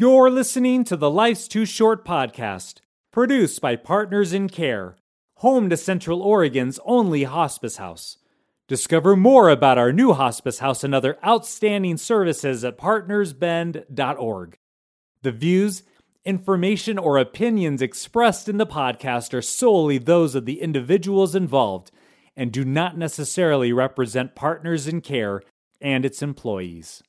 You're listening to the Life's Too Short podcast, produced by Partners in Care, home to Central Oregon's only hospice house. Discover more about our new hospice house and other outstanding services at partnersbend.org. The views, information, or opinions expressed in the podcast are solely those of the individuals involved and do not necessarily represent Partners in Care and its employees.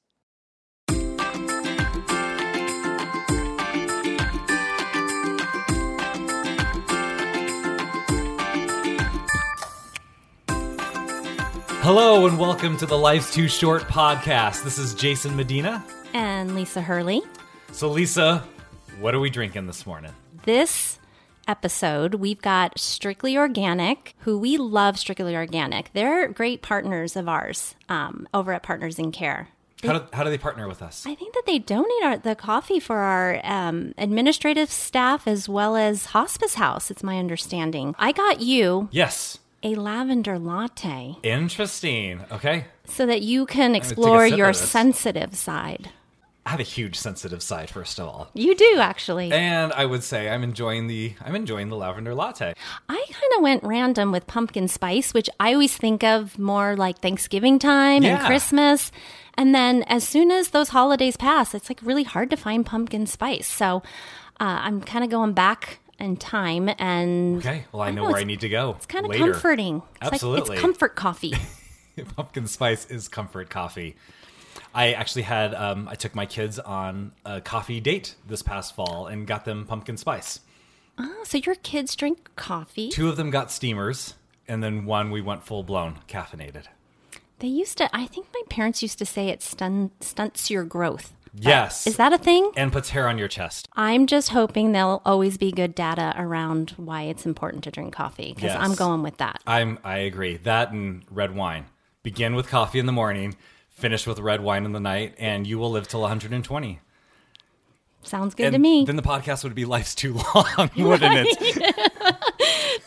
Hello and welcome to the Life's Too Short podcast. This is Jason Medina. and Lisa Hurley. So, Lisa, what are we drinking this morning? This episode, we've got Strictly Organic, who we love Strictly Organic. They're great partners of ours um, over at Partners in Care. How do, how do they partner with us? I think that they donate our, the coffee for our um, administrative staff as well as hospice house. It's my understanding. I got you Yes. A lavender latte Interesting. Okay. so that you can explore your sensitive side. I have a huge sensitive side, first of all. You do actually. And I would say I'm enjoying the I'm enjoying the lavender latte. I kind of went random with pumpkin spice, which I always think of more like Thanksgiving time and Christmas. And then as soon as those holidays pass, it's like really hard to find pumpkin spice. So uh, I'm kind of going back in time and Okay. Well, I, I know know, where I need to go. it's kind of later. comforting. It's Absolutely. Like, it's comfort coffee. Pumpkin spice is comfort coffee. I actually had um, I took my kids on a coffee date this past fall and got them pumpkin spice. oh, so your kids drink coffee? Two of them got steamers, and then one we went full blown caffeinated. They used to, I think my parents used to say it stun, stunts your growth. Yes. Is that a thing? and puts hair on your chest. I'm just hoping there'll always be good data around why it's important to drink coffee because Yes. I'm going with that. I'm I agree. That and red wine. Begin with coffee in the morning, finish with red wine in the night, and you will live till 120. Sounds good and to me. Then the podcast would be life's too long, wouldn't it?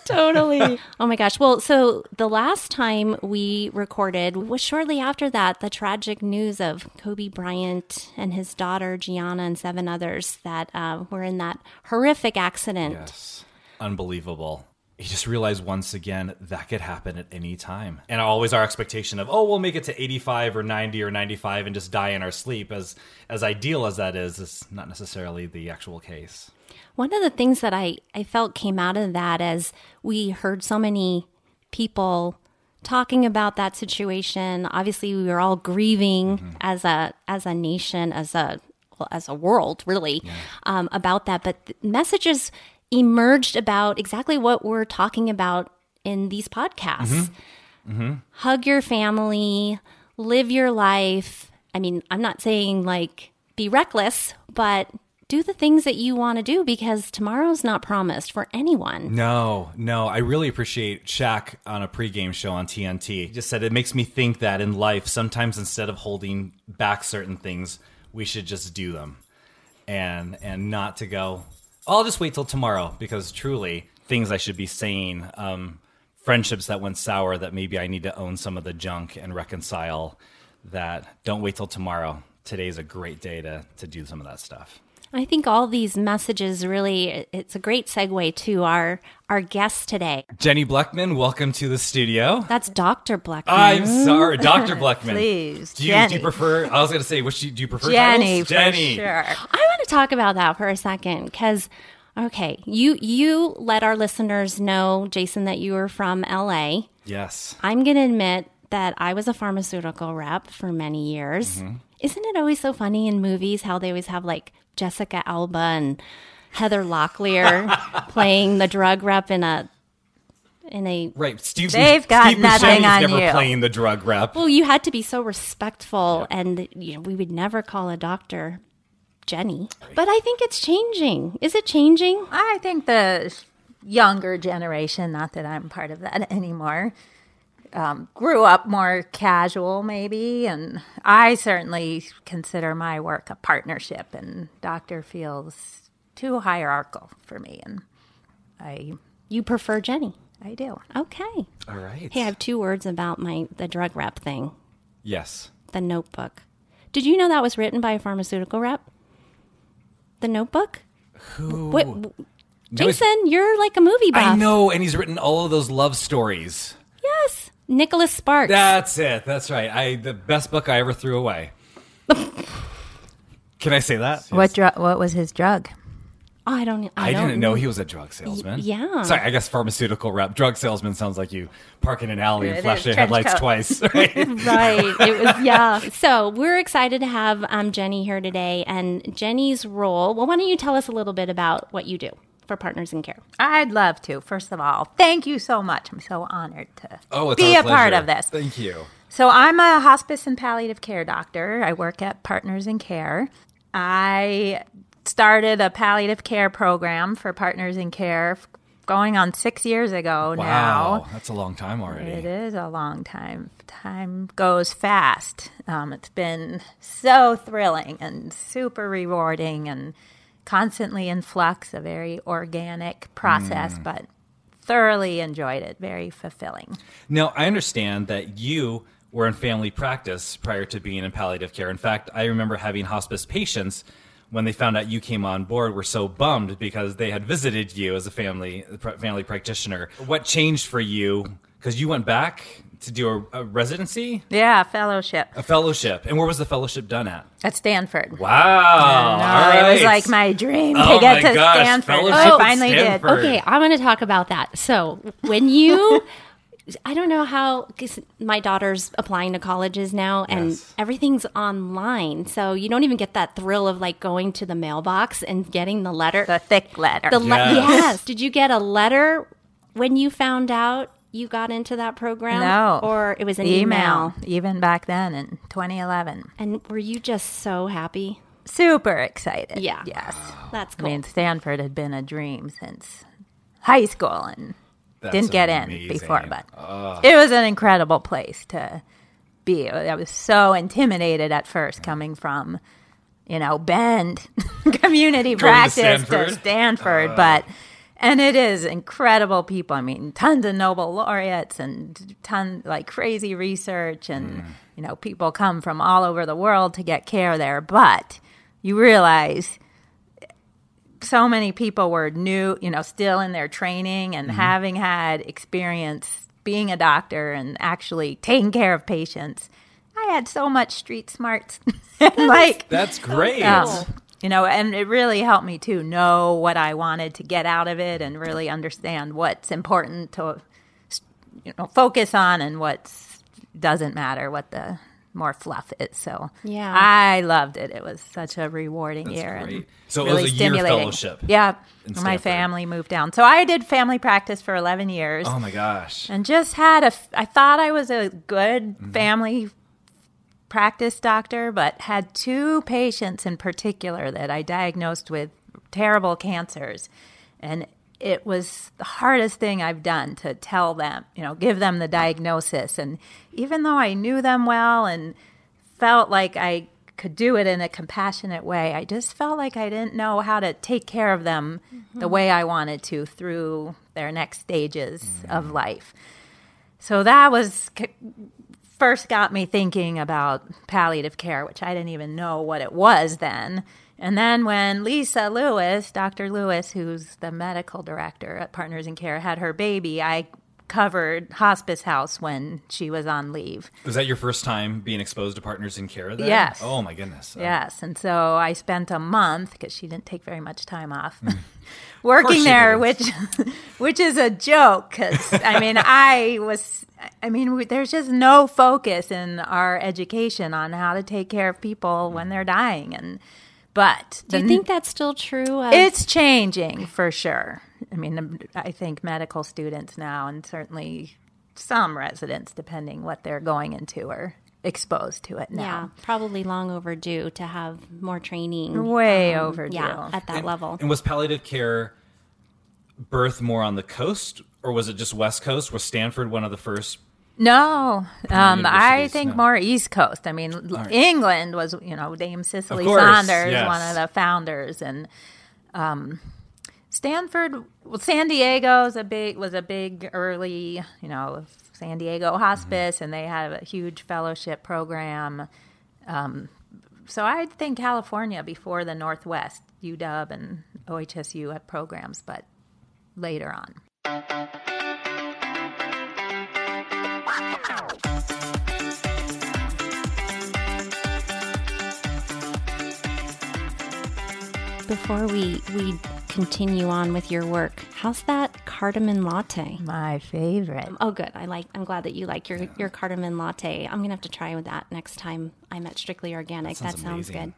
totally. oh my gosh. Well, so the last time we recorded was shortly after that, the tragic news of Kobe Bryant and his daughter Gianna and seven others that uh, were in that horrific accident. Yes. Unbelievable. You just realize once again that could happen at any time. And always our expectation of, oh, we'll make it to 85 or 90 or 95 and just die in our sleep, as as ideal as that is, is not necessarily the actual case. One of the things that I, I felt came out of that as we heard so many people talking about that situation. Obviously, we were all grieving mm-hmm. as a as a nation, as a well, as a world, really, um, about that. But messages emerged about exactly what we're talking about in these podcasts. Mm-hmm. Mm-hmm. Hug your family, live your life. I mean, I'm not saying like be reckless, but do the things that you want to do because tomorrow's not promised for anyone. No, no. I really appreciate Shaq on a pregame show on TNT. He just said it makes me think that in life, sometimes instead of holding back certain things, we should just do them, and and not to go. I'll just wait till tomorrow because truly, things I should be saying, um, friendships that went sour that maybe I need to own some of the junk and reconcile. That don't wait till tomorrow. Today's a great day to to do some of that stuff. I think all these messages really it's a great segue to our our guest today. Jenny Bleckman, welcome to the studio. That's Dr. Blackman. I'm sorry, Dr. Bleckman. Please, do you, do you prefer? I was going to say, which do you, do you prefer? Jenny, titles? for Jenny. sure. I want to talk about that for a second because okay, you you let our listeners know Jason that you were from LA. Yes. I'm going to admit that I was a pharmaceutical rep for many years. Mm-hmm. Isn't it always so funny in movies how they always have like Jessica Alba and Heather Locklear playing the drug rep in a in a Right. Steve. They've got Steve nothing Buscemi's on never you. playing the drug rep. well, you had to be so respectful, and you know we would never call a doctor Jenny. But I think it's changing. Is it changing? I think the younger generation, not that I'm part of that anymore, um, grew up more casual, maybe. And I certainly consider my work a partnership, and Doctor feels too hierarchical for me. And I, You prefer Jenny? I do. Okay. All right. Hey, I have two words about my the drug rep thing. yes. The Notebook. Did you know that was written by a pharmaceutical rep? The Notebook. Who? What, No, Jason, you're like a movie buff. I know, and he's written all of those love stories. Yes, Nicholas Sparks. That's it. That's right. I the best book I ever threw away. Can I say that? What drug? What was his drug? Oh, I don't. I, I don't didn't know he was a drug salesman. yeah. Sorry, I guess pharmaceutical rep. Drug salesman sounds like you park in an alley and flash your headlights coat. twice. Right? right. It was yeah. So we're excited to have um, Jenny here today, and Jenny's role. Well, why don't you tell us a little bit about what you do for Partners in Care? I'd love to. First of all, thank you so much. I'm so honored to oh, be a part of this. Thank you. So I'm a hospice and palliative care doctor. I work at Partners in Care. I started a palliative care program for Partners in Care going on six years ago Wow, now. that's a long time already. It is a long time. Time goes fast. Um, it's been so thrilling and super rewarding and constantly in flux, a very organic process, mm. but thoroughly enjoyed it. Very fulfilling. Now, I understand that you were in family practice prior to being in palliative care. In fact, I remember having hospice patients when they found out you came on board were so bummed because they had visited you as a family family practitioner. What changed for you? Because you went back to do a, a residency, Yeah, a fellowship a fellowship, and where was the fellowship done at? at Stanford. Wow, No, all uh, It was like my dream Oh to get to gosh, Stanford. fellowship I finally Stanford. did. Okay, I'm going to talk about that. So when you, I don't know how, because my daughter's applying to colleges now, and Yes. everything's online, so you don't even get that thrill of like going to the mailbox and getting the letter. The thick letter. The le- Yes. yes. Did you get a letter when you found out you got into that program? no. Or it was an email, email. even back then in 2011. And were you just so happy? Super excited. Yeah. Yes. That's cool. I mean, Stanford had been a dream since high school and That's didn't get amazing. in before, but it was an incredible place to be. I was so intimidated at first coming from, you know, Bend community to practice to Stanford? Stanford, uh. but and it is incredible people. I mean, tons of Nobel laureates and ton like crazy research, and you know, people come from all over the world to get care there. But you realize so many people were new, you know, still in their training and having had experience being a doctor and actually taking care of patients. I had so much street smarts. And, like That's great. um, you know, and it really helped me to know what I wanted to get out of it and really understand what's important to, you know, focus on and what doesn't matter, what the more fluff is. So Yeah. I loved it. It was such a rewarding That's year great. and So it really was a year fellowship Yeah, my family moved down, so I did family practice for eleven years Oh my gosh. and just had a. I thought I was a good Mm-hmm. family practice doctor, but had two patients in particular that I diagnosed with terrible cancers. And it was the hardest thing I've done to tell them, you know, give them the diagnosis. And even though I knew them well and felt like I could do it in a compassionate way, I just felt like I didn't know how to take care of them mm-hmm. the way I wanted to through their next stages of life. So that was first got me thinking about palliative care, which I didn't even know what it was then. And then when Lisa Lewis, Dr. Lewis, who's the medical director at Partners in Care, had her baby, I covered hospice house when she was on leave. Was that your first time being exposed to partners in care? Then? Yes. Oh my goodness. Oh. Yes, and so I spent a month because she didn't take very much time off. Mm. Working she there, which which is a joke because I mean I was I mean we, there's just no focus in our education on how to take care of people when mm. they're dying, and but Do you think that's still true? Of, it's changing for sure. I mean, I think medical students now, and certainly some residents, depending what they're going into, are exposed to it now. yeah, probably long overdue to have more training. Way um, overdue. Yeah, at that level. And was palliative care birth more on the coast, or was it just West Coast? Was Stanford one of the first? No, um, I think no. more East Coast. I mean, England was, you know, Dame Cicely course, Saunders, yes. one of the founders, and um, Stanford, well, San Diego's a big was a big early, you know, San Diego hospice, and they had a huge fellowship program. Um, so I'd think California before the Northwest, UW and OHSU had programs, but later on. Before we we continue on with your work, how's that cardamom latte? My favorite. Oh, good. I like. I'm glad that you like your your cardamom latte. I'm gonna have to try with that next time I'm at Strictly Organic. That sounds sounds, good.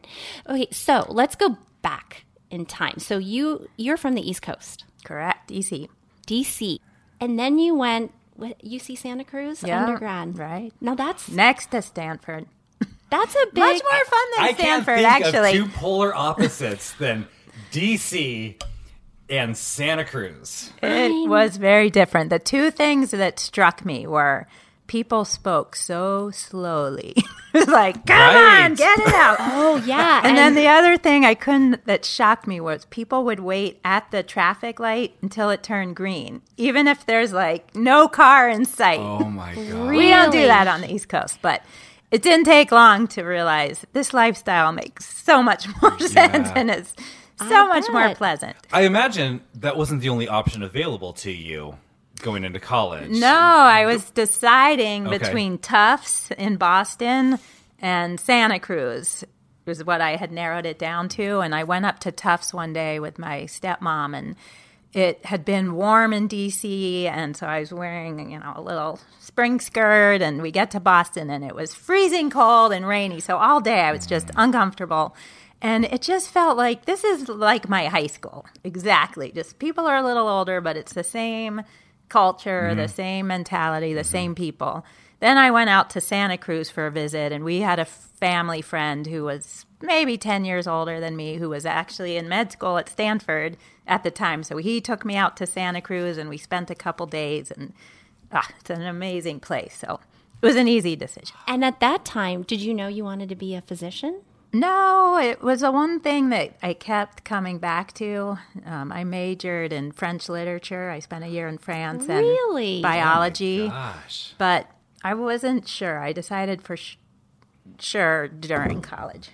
Okay, so let's go back in time. So you you're from the East Coast, Correct. DC. DC, and then you went what, UC Santa Cruz Yeah, undergrad. right. Now that's Next to Stanford. that's a big. Much more fun than I can't Stanford, think actually. of two polar opposites than DC and Santa Cruz. It was very different. The two things that struck me were people spoke so slowly. it was like, come Right. on, get it out. Oh yeah, And then the other thing I couldn't that shocked me was people would wait at the traffic light until it turned green, even if there's like no car in sight. Oh my god. We don't do that on the East Coast, but it didn't take long to realize this lifestyle makes so much more sense and is so I much more pleasant. I imagine that wasn't the only option available to you going into college. No, I was deciding Okay. between Tufts in Boston and Santa Cruz was what I had narrowed it down to. And I went up to Tufts one day with my stepmom and it had been warm in DC and so I was wearing, you know, a little spring skirt and we get to Boston and it was freezing cold and rainy. So all day I was just mm-hmm. uncomfortable. And it just felt like this is like my high school. Exactly. Just people are a little older, but it's the same culture, the same mentality, the same people. Then I went out to Santa Cruz for a visit, and we had a family friend who was maybe 10 years older than me, who was actually in med school at Stanford at the time. So he took me out to Santa Cruz, and we spent a couple days, and ah, it's an amazing place. So it was an easy decision. and at that time, did you know you wanted to be a physician? No, it was the one thing that I kept coming back to. Um, I majored in French literature. I spent a year in France and Really? biology, Gosh. but I wasn't sure. I decided for sh- sure during college.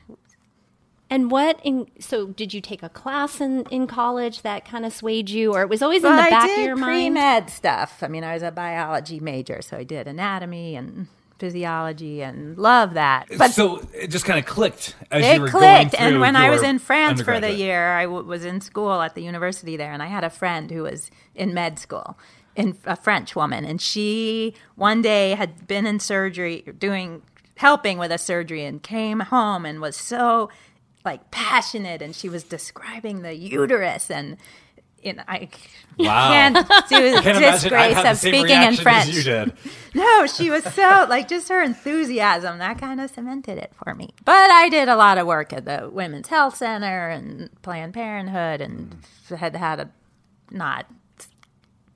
And what in so did you take a class in in college that kind of swayed you or it was always in the I back did of your mind? pre-med stuff. I mean, I was a biology major, so I did anatomy and physiology and love that. But so it just kind of clicked as it you were clicked and when i was in france for the year I w- was in school at the university there and i had a friend who was in med school in a french woman and she one day had been in surgery doing helping with a surgery and came home and was so like passionate and she was describing the uterus and you know, I Wow. can't do the Can't disgrace have the of speaking in French. as you did. No, she was so like just her enthusiasm that kind of cemented it for me. But I did a lot of work at the Women's Health Center and Planned Parenthood, and had had a not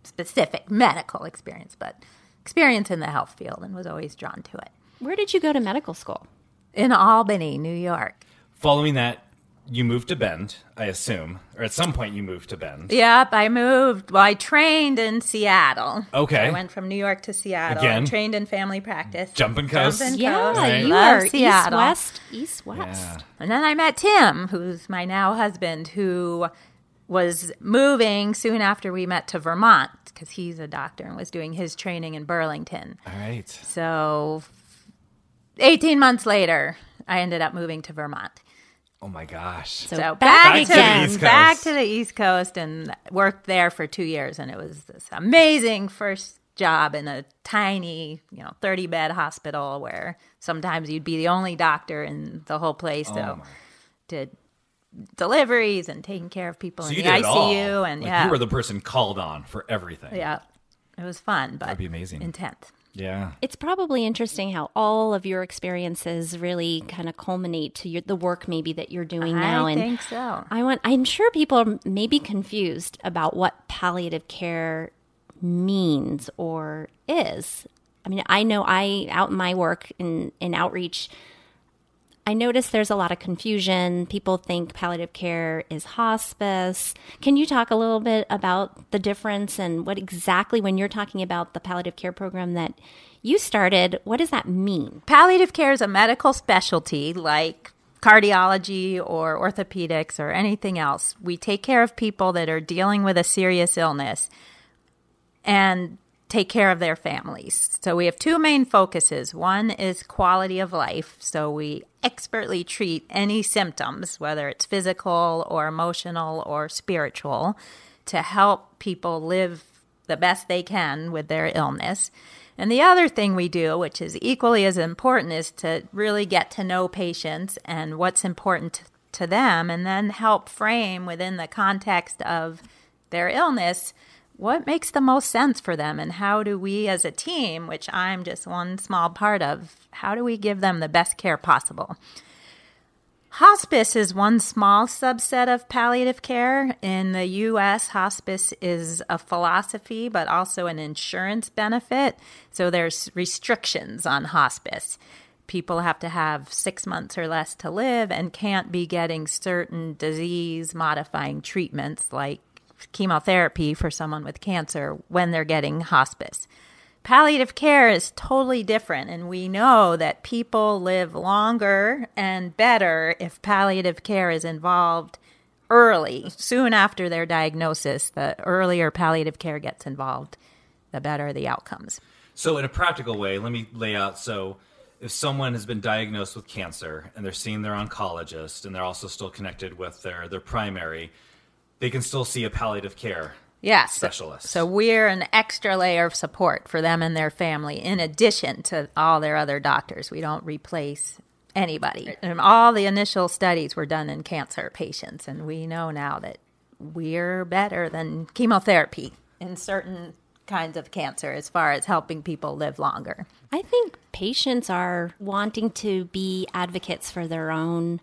specific medical experience, but experience in the health field, and was always drawn to it. Where did you go to medical school? In Albany, New York. Following that, you moved to Bend, I assume, or at some point you moved to Bend. Yep, I moved. Well, I trained in Seattle. Okay. I went from New York to Seattle. Again? trained in family practice. Jumping coast. Jumping Yeah, coast. Right. you Love are east west, east west. Yeah. And then I met Tim, who's my now husband, who was moving soon after we met to Vermont because he's a doctor and was doing his training in Burlington. All right. So 18 months later, I ended up moving to Vermont. Oh my gosh. So, So back, back, to the again. East back Coast. to the East Coast and worked there for two years. And it was this amazing first job in a tiny, you know, 30 bed hospital where sometimes you'd be the only doctor in the whole place. So Oh did deliveries and taking care of people So in you the did it all. ICU. And Like, yeah, You were the person called on for everything. yeah, it was fun, but That'd be amazing. intense. Yeah. It's probably interesting how all of your experiences really kind of culminate to your, the work maybe that you're doing now. I and think so. I want. I'm sure people are maybe confused about what palliative care means or is. I mean, I know I out in my work in in outreach. I notice there's a lot of confusion. People think palliative care is hospice. Can you talk a little bit about the difference and what exactly, when you're talking about the palliative care program that you started, what does that mean? Palliative care is a medical specialty like cardiology or orthopedics or anything else. We take care of people that are dealing with a serious illness and take care of their families. So we have two main focuses. One is quality of life. So we expertly treat any symptoms, whether it's physical or emotional or spiritual, to help people live the best they can with their illness. And the other thing we do, which is equally as important, is to really get to know patients and what's important to them, and then help frame within the context of their illness what makes the most sense for them and how do we as a team which i'm just one small part of how do we give them the best care possible Hospice is one small subset of palliative care. In the US, hospice is a philosophy, but also an insurance benefit. So there's restrictions on hospice. People have to have six months or less to live and can't be getting certain disease modifying treatments like chemotherapy for someone with cancer when they're getting hospice. Palliative care is totally different, and we know that people live longer and better if palliative care is involved early, soon after their diagnosis. The earlier palliative care gets involved, the better the outcomes. So, in a practical way, let me lay out so if someone has been diagnosed with cancer and they're seeing their oncologist and they're also still connected with their, their primary, they can still see a palliative care Yes. specialist. So we're an extra layer of support for them and their family in addition to all their other doctors. We don't replace anybody. And all the initial studies were done in cancer patients, and we know now that we're better than chemotherapy in certain kinds of cancer as far as helping people live longer. I think patients are wanting to be advocates for their own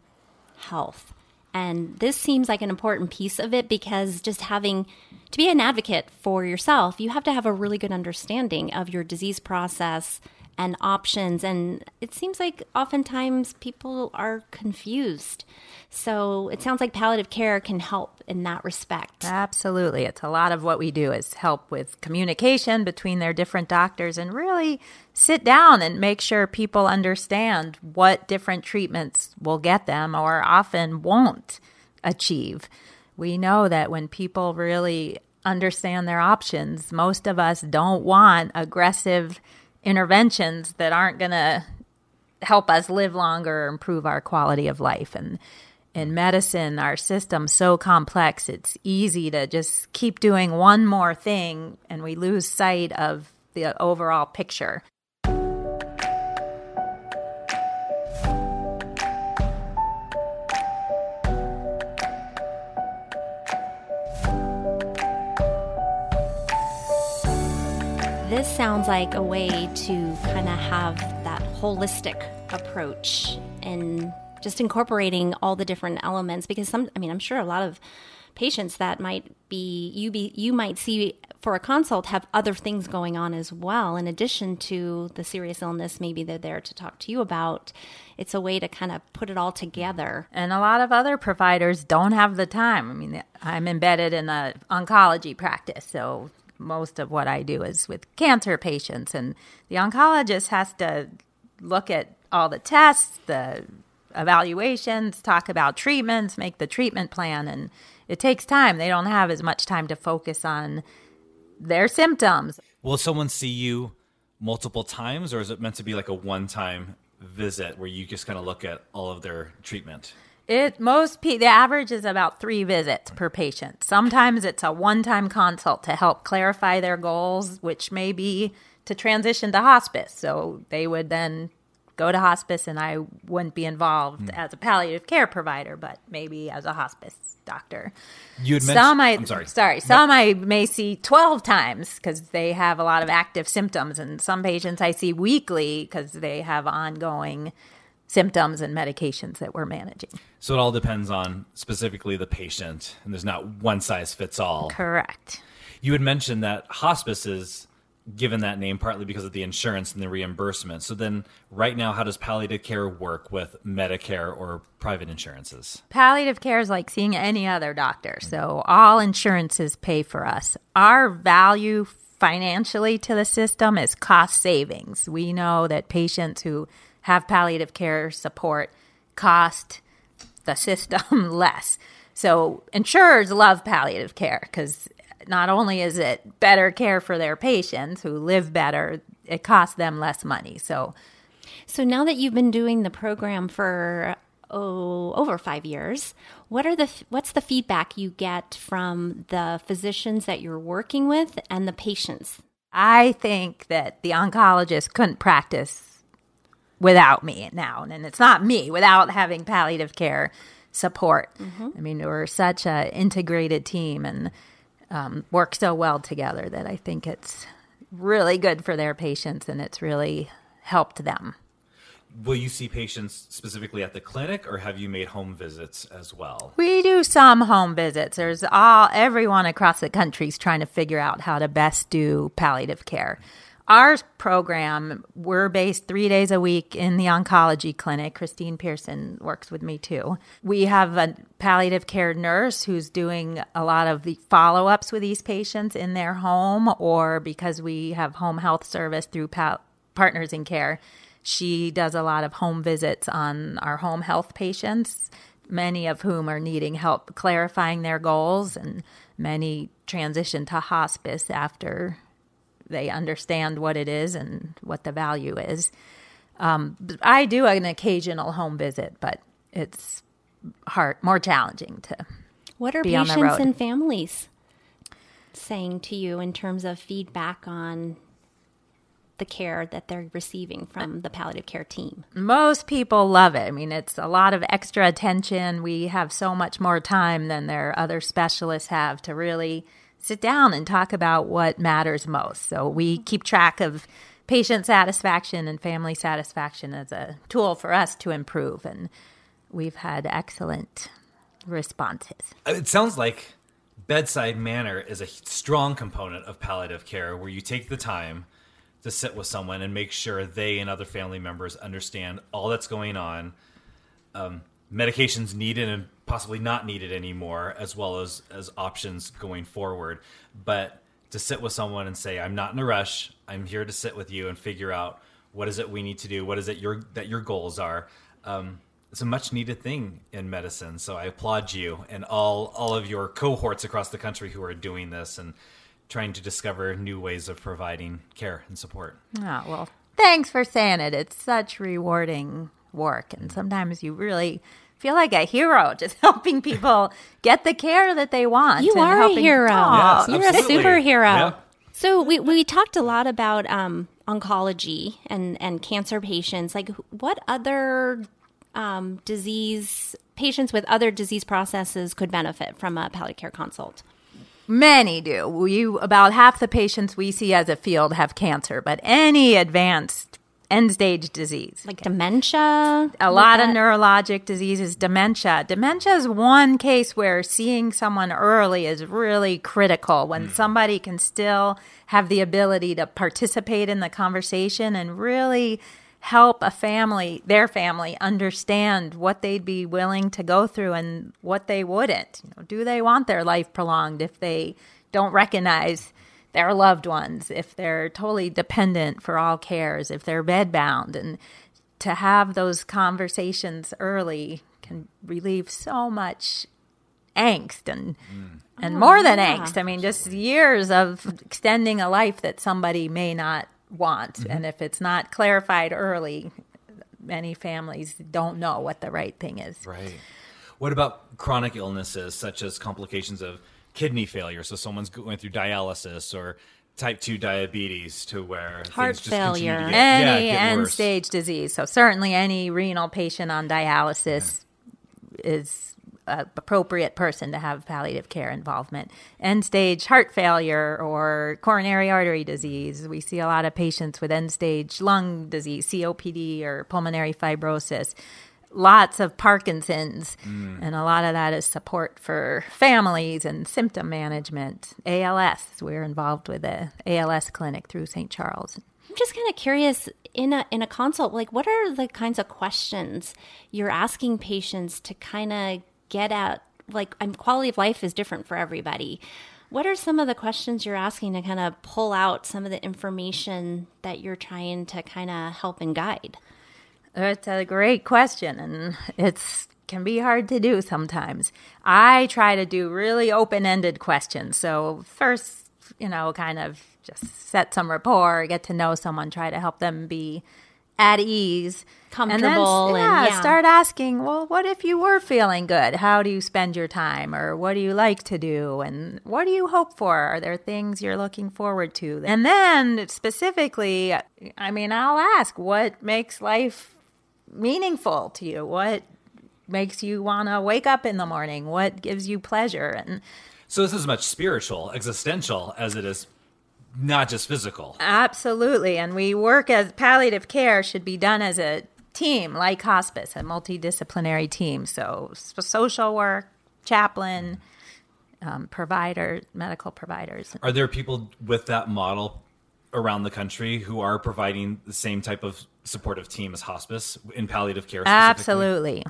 health. And this seems like an important piece of it because just having to be an advocate for yourself, you have to have a really good understanding of your disease process and options. And it seems like oftentimes people are confused. So it sounds like palliative care can help in that respect. Absolutely. It's a lot of what we do is help with communication between their different doctors and really sit down and make sure people understand what different treatments will get them or often won't achieve. We know that when people really understand their options, most of us don't want aggressive interventions that aren't going to help us live longer or improve our quality of life. And in medicine, our system's so complex, it's easy to just keep doing one more thing and we lose sight of the overall picture. This sounds like a way to kind of have that holistic approach and just incorporating all the different elements because some I mean I'm sure a lot of patients that might be you be you might see for a consult have other things going on as well in addition to the serious illness maybe they're there to talk to you about it's a way to kind of put it all together And a lot of other providers don't have the time. I mean, I'm embedded in a oncology practice, so most of what I do is with cancer patients, and the oncologist has to look at all the tests, the evaluations, talk about treatments, make the treatment plan, and it takes time. They don't have as much time to focus on their symptoms. Will someone see you multiple times, or is it meant to be like a one time visit where you just kind of look at all of their treatment? It most pe- the average is about three visits per patient. Sometimes it's a one-time consult to help clarify their goals, which may be to transition to hospice. So they would then go to hospice, and I wouldn't be involved hmm. as a palliative care provider, but maybe as a hospice doctor. You had Some I, I'm sorry. sorry, some I may see 12 times because they have a lot of active symptoms, and some patients I see weekly because they have ongoing symptoms and medications that we're managing. So it all depends on specifically the patient, and there's not one size fits all. Correct. You had mentioned that hospice is given that name partly because of the insurance and the reimbursement. So then, right now, how does palliative care work with Medicare or private insurances? Palliative care is like seeing any other doctor. So all insurances pay for us. Our value financially to the system is cost savings. We know that patients who have palliative care support cost the system less. So insurers love palliative care because not only is it better care for their patients who live better, it costs them less money. So So now that you've been doing the program for oh over 5 years, what are the what's the feedback you get from the physicians that you're working with and the patients? I think that the oncologist couldn't practice without me now. And it's not me, without having palliative care support. I mean, we're such a integrated team and um, work so well together that I think it's really good for their patients and it's really helped them. Will you see patients specifically at the clinic, or have you made home visits as well? We do some home visits. There's all everyone across the country is trying to figure out how to best do palliative care. Our program, we're based three days a week in the oncology clinic. Christine Pearson works with me too. We have a palliative care nurse who's doing a lot of the follow ups with these patients in their home, or because we have home health service through pal- Partners in Care. She does a lot of home visits on our home health patients, many of whom are needing help clarifying their goals, and many transition to hospice after they understand what it is and what the value is. Um, I do an occasional home visit, but it's hard, more challenging to. What are Be on the patients and families saying to you in terms of feedback on the care that they're receiving from the palliative care team? Most people love it. I mean, it's a lot of extra attention. We have so much more time than their other specialists have to really sit down and talk about what matters most. So we keep track of patient satisfaction and family satisfaction as a tool for us to improve. And we've had excellent responses. Uh, It sounds like bedside manner is a strong component of palliative care where you take the time to sit with someone and make sure they and other family members understand all that's going on, um, medications needed and possibly not needed anymore, as well as, as options going forward. But to sit with someone and say, I'm not in a rush, I'm here to sit with you and figure out what is it we need to do, what is it your, that your goals are. Um, it's a much needed thing in medicine. So I applaud you and all all of your cohorts across the country who are doing this and trying to discover new ways of providing care and support. Oh, well, thanks for saying it. It's such rewarding work. And sometimes you really feel like a hero just helping people get the care that they want. You and are a helping- hero. Aw. Yes, You're absolutely. a superhero. Yeah. So we we talked a lot about um, oncology and and cancer patients. Like, what other um, disease patients with other disease processes could benefit from a palliative care consult? Many do. We about half the patients we see as a field have cancer, but any advanced end stage disease. Like dementia. a lot of neurologic diseases, dementia. Dementia is one case where seeing someone early is really critical when hmm. somebody can still have the ability to participate in the conversation and really help a family, their family, understand what they'd be willing to go through and what they wouldn't. You know, do they want their life prolonged if they don't recognize their loved ones, if they're totally dependent for all cares, if they're bedbound, and to have those conversations early can relieve so much angst and and mm. more oh, than angst. I mean, just years of extending a life that somebody may not want, mm-hmm. and if it's not clarified early, many families don't know what the right thing is. Right. What about chronic illnesses such as complications of kidney failure? So someone's going through dialysis or type 2 diabetes to where Heart things just continue to failure. get- yeah, any get end worse. stage disease. So certainly any renal patient on dialysis is a appropriate person to have palliative care involvement. End stage heart failure or coronary artery disease. We see a lot of patients with end stage lung disease, COPD or pulmonary fibrosis. Lots of Parkinson's, and a lot of that is support for families and symptom management. ALS, we're involved with the ALS clinic through St. Charles. I'm just kind of curious in a in a consult, like what are the kinds of questions you're asking patients to kind of get at? Like, um, quality of life is different for everybody. What are some of the questions you're asking to kind of pull out some of the information that you're trying to kind of help and guide? It's a great question, and it's can be hard to do sometimes. I try to do really open ended questions. So, first, you know, kind of just set some rapport, get to know someone, try to help them be at ease. Comfortable And then, and- yeah, yeah. start asking, well, what if you were feeling good? How do you spend your time? Or what do you like to do? And what do you hope for? Are there things you're looking forward to? And then specifically, I mean, I'll ask, what makes life meaningful to you? What makes you want to wake up in the morning? What gives you pleasure? And So this is as much spiritual, existential as it is not just physical. absolutely. And we work as palliative care should be done as a team, like hospice, a multidisciplinary team. So social work, chaplain, um, provider, medical providers. Are there people with that model around the country who are providing the same type of supportive team as hospice in palliative care? Absolutely.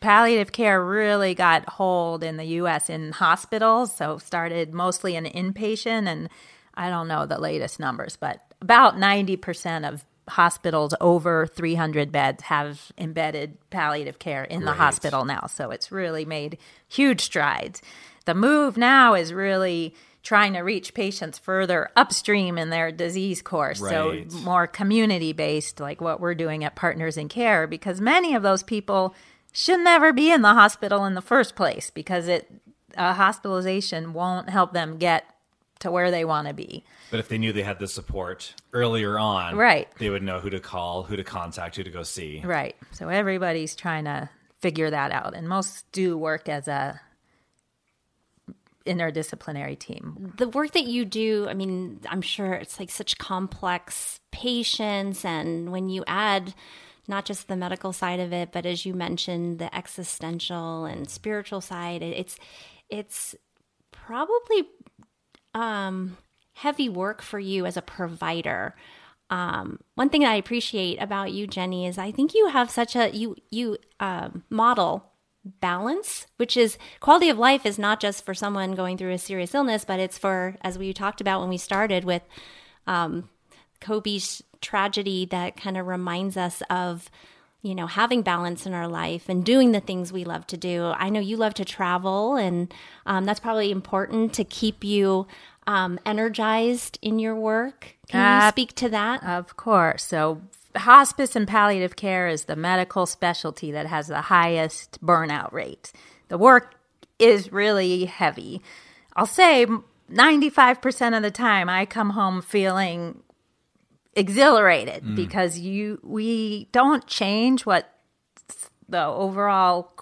Palliative care really got hold in the US in hospitals, so started mostly in inpatient and I don't know the latest numbers, but about 90% of hospitals over 300 beds have embedded palliative care in the hospital now. So it's really made huge strides. The move now is really trying to reach patients further upstream in their disease course. Right. So more community based, like what we're doing at Partners in Care, because many of those people should never be in the hospital in the first place because it a hospitalization won't help them get to where they want to be. But if they knew they had the support earlier on, Right. they would know who to call, who to contact, who to go see. Right. So everybody's trying to figure that out, and most do work as a interdisciplinary team. the work that you do, I mean, I'm sure it's like such complex patients. And when you add not just the medical side of it, but as you mentioned, the existential and spiritual side, it's, it's probably um, heavy work for you as a provider. Um, one thing I appreciate about you, Jenny, is I think you have such a you you um, model balance, which is quality of life is not just for someone going through a serious illness, but it's for as we talked about when we started with um, Kobe's tragedy that kind of reminds us of you know having balance in our life and doing the things we love to do. I know you love to travel and um, that's probably important to keep you um, energized in your work. Can you speak to that? Of course. So, hospice and palliative care is the medical specialty that has the highest burnout rate. The work is really heavy. I'll say 95% of the time I come home feeling exhilarated mm. because you we don't change what the overall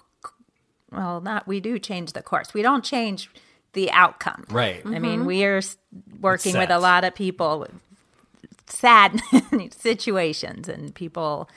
well not we do change the course. We don't change the outcome. Right. I mean, mm-hmm. we are working with a lot of people with sad situations and people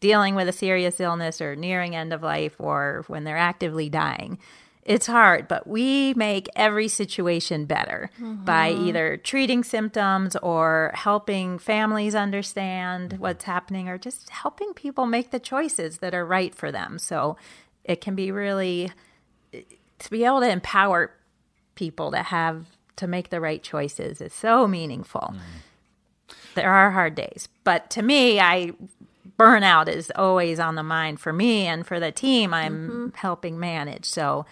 dealing with a serious illness or nearing end of life or when they're actively dying. It's hard, but we make every situation better by mm-hmm. either treating symptoms or helping families understand mm-hmm. what's happening or just helping people make the choices that are right for them. So it can be really to be able to empower people to have to make the right choices is so meaningful. Mm-hmm. There are hard days, but to me, I burnout is always on the mind for me and for the team I'm helping manage. So,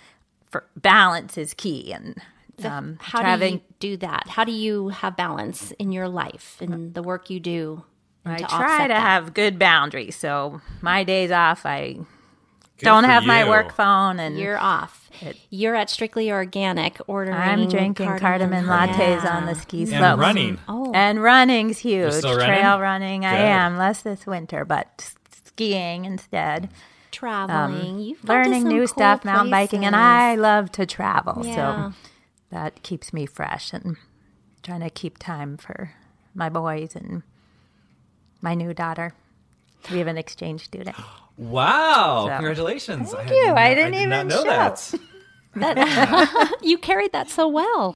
for balance is key, and um, how having do you do that how do you have balance in your life and the work you do I to try to that? have good boundaries. So my days off, I Good don't for have my work phone, and You're off. You're at Strictly Organic ordering. I'm drinking cardamom, lattes on the ski slopes. And running. Oh, And running's huge. still running? Trail running, I am. Less this winter, but skiing instead. traveling. Um, You've Learning new cool stuff, mountain biking, and. I love to travel. Yeah. So that keeps me fresh and trying to keep time for my boys and my new daughter. We have an exchange student. Wow! So- Congratulations! Thank you. I didn't did not even know show. that. you carried that so well.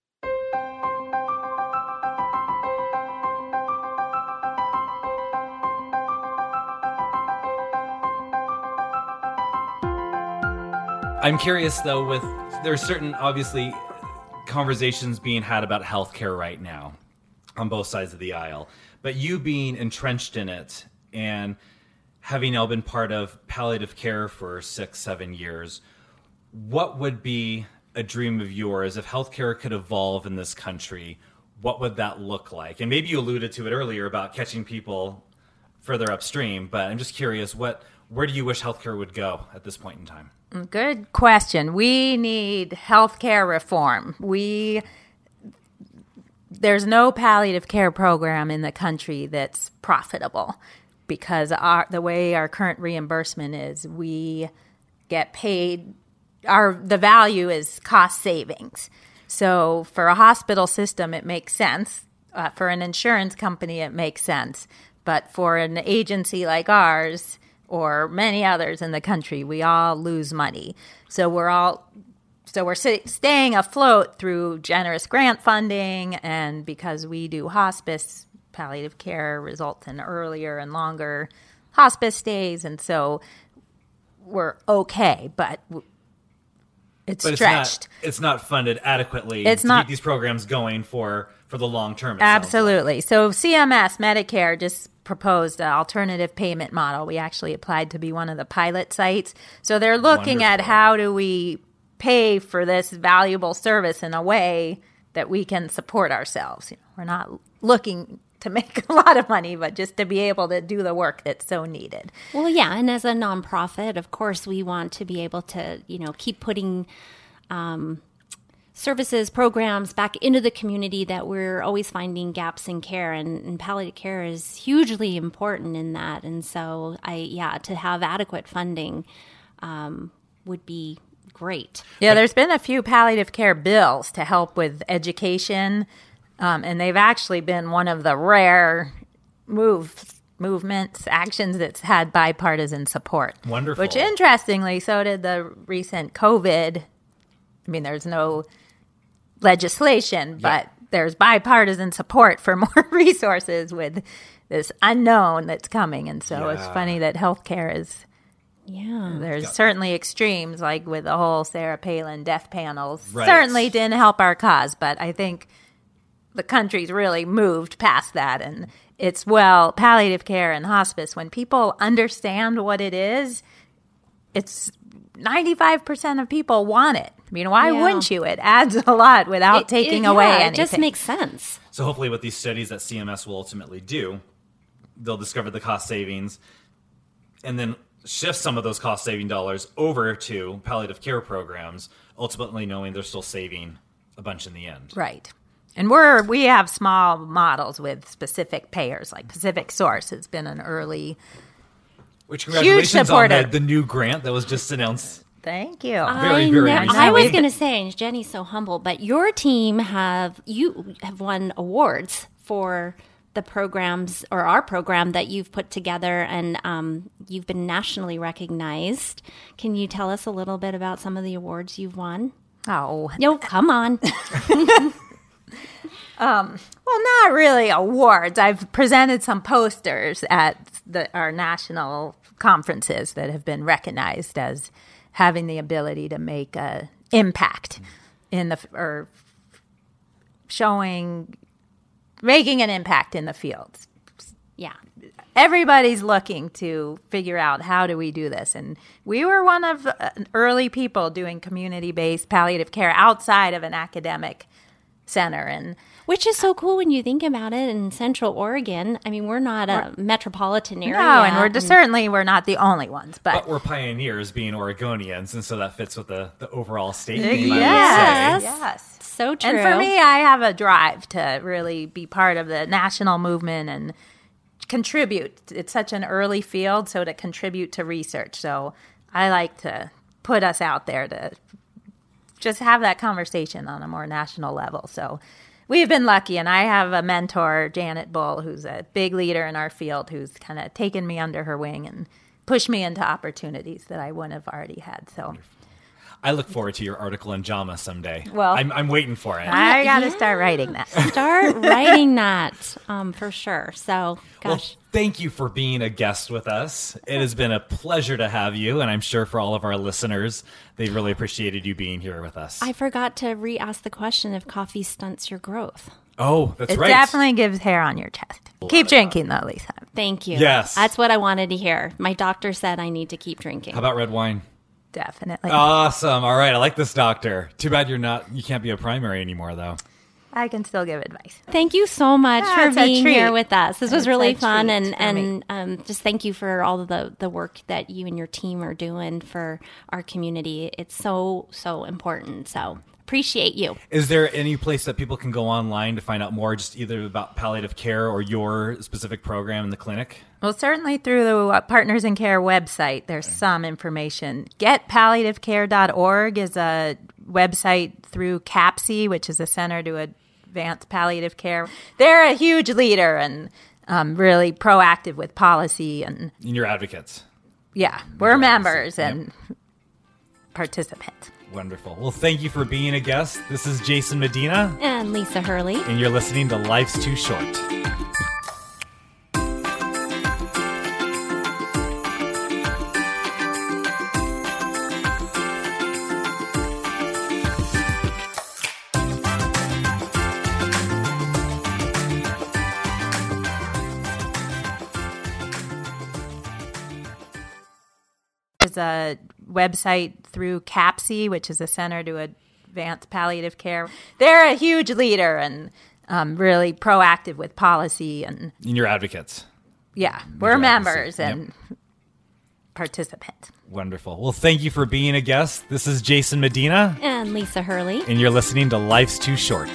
I'm curious though. With there are certain obviously conversations being had about healthcare right now on both sides of the aisle, but you being entrenched in it and having now been part of palliative care for six, seven years, what would be a dream of yours if healthcare could evolve in this country? What would that look like? And maybe you alluded to it earlier about catching people further upstream, but I'm just curious what where do you wish healthcare would go at this point in time? Good question. We need healthcare reform. We there's no palliative care program in the country that's profitable because our the way our current reimbursement is, we get paid our the value is cost savings. So for a hospital system, it makes sense. Uh, for an insurance company, it makes sense. But for an agency like ours or many others in the country, we all lose money. So we're all so we're staying afloat through generous grant funding, and because we do hospice, palliative care results in earlier and longer hospice stays, and so we're okay. But it's but stretched. It's not, it's not funded adequately. It's to not keep these programs going for for the long term. Absolutely. Like. So CMS Medicare just proposed an alternative payment model. We actually applied to be one of the pilot sites. So they're looking Wonderful. at how do we pay for this valuable service in a way that we can support ourselves. You know, we're not looking to make a lot of money, but just to be able to do the work that's so needed. Well, yeah, and as a nonprofit, of course, we want to be able to, you know, keep putting um, services, programs back into the community that we're always finding gaps in care, and, and palliative care is hugely important in that. And so, I yeah, to have adequate funding um, would be great. Yeah, there's been a few palliative care bills to help with education um, and they've actually been one of the rare moves movements, actions that's had bipartisan support. Wonderful. Which, interestingly, so did the recent COVID. I mean, there's no legislation, but there's bipartisan support for more resources with this unknown that's coming. And so yeah. it's funny that healthcare is. Yeah. There's certainly extremes, like with the whole Sarah Palin death panels. Right. Certainly didn't help our cause, but I think the country's really moved past that and it's well palliative care and hospice. When people understand what it is it's 95% of people want it. I mean why yeah. wouldn't you? It adds a lot without it, taking it, away yeah, anything it just makes sense. So hopefully with these studies that cms will ultimately do they'll discover the cost savings and then shift some of those cost saving dollars over to palliative care programs ultimately knowing they're still saving a bunch in the end. Right and we're we have small models with specific payers, like PacificSource has been an early which congratulations on the, the new grant that was just announced. Thank you. Very, very I, I was going to say, and Jenny's so humble, but your team have you have won awards for the programs or our program that you've put together, and um, you've been nationally recognized. Can you tell us a little bit about some of the awards you've won? Oh, no, come on. Um, well, not really awards. I've presented some posters at the, our national conferences that have been recognized as having the ability to make an impact in the or showing making an impact in the fields. Yeah. Everybody's looking to figure out how do we do this and we were one of the early people doing community-based palliative care outside of an academic center and which is so cool when you think about it in central oregon. I mean we're not a we're, metropolitan area no and we're and, certainly we're not the only ones but, but, we're pioneers being oregonians and so that fits with the, the overall state uh, theme yes. yes. So true and for me i have a drive to really be part of the national movement and contribute. It's such an early field so to contribute to research. So i like to put us out there to just have that conversation on a more national level. So we've been lucky, and I have a mentor, Janet Bull, who's a big leader in our field, who's kind of taken me under her wing and pushed me into opportunities that I wouldn't have already had. So. I look forward to your article in JAMA someday. Well, I'm, I'm waiting for it. I got to yeah. start writing that. Start writing that um, for sure. So, gosh. Well, thank you for being a guest with us. It has been a pleasure to have you, and I'm sure for all of our listeners, they really appreciated you being here with us. I forgot to re ask the question if coffee stunts your growth. Oh, that's it right. It definitely gives hair on your chest. Keep drinking though, Lisa. Thank you. Yes. That's what I wanted to hear. My doctor said I need to keep drinking. How about red wine? Definitely. Awesome. All right, I like this doctor. Too bad you're not. You can't be a primary anymore, though. I can still give advice. Thank you so much Yeah, for being here with us. This was It's really fun, and and um, just thank you for all of the the work that you and your team are doing for our community. It's so so important. So appreciate you. Is there any place that people can go online to find out more, just either about palliative care or your specific program in the clinic? Well, certainly through the uh, Partners in Care website, there's some information. GetPalliativecare.org is a website through CAPC, which is a Center to Advance Palliative Care. They're a huge leader and um, really proactive with policy. And And your advocates. yeah, we're Yep. members and participants. Wonderful. Well, thank you for being a guest. This is Jason Medina, And Lisa Hurley. and you're listening to Life's Too Short. There's a website through CAPC, which is a Center to Advance Palliative Care. They're a huge leader and um, really proactive with policy. And And your advocates. yeah, we're Your members advocacy. and participants. Wonderful. Well, thank you for being a guest. This is Jason Medina, And Lisa Hurley. and you're listening to Life's Too Short.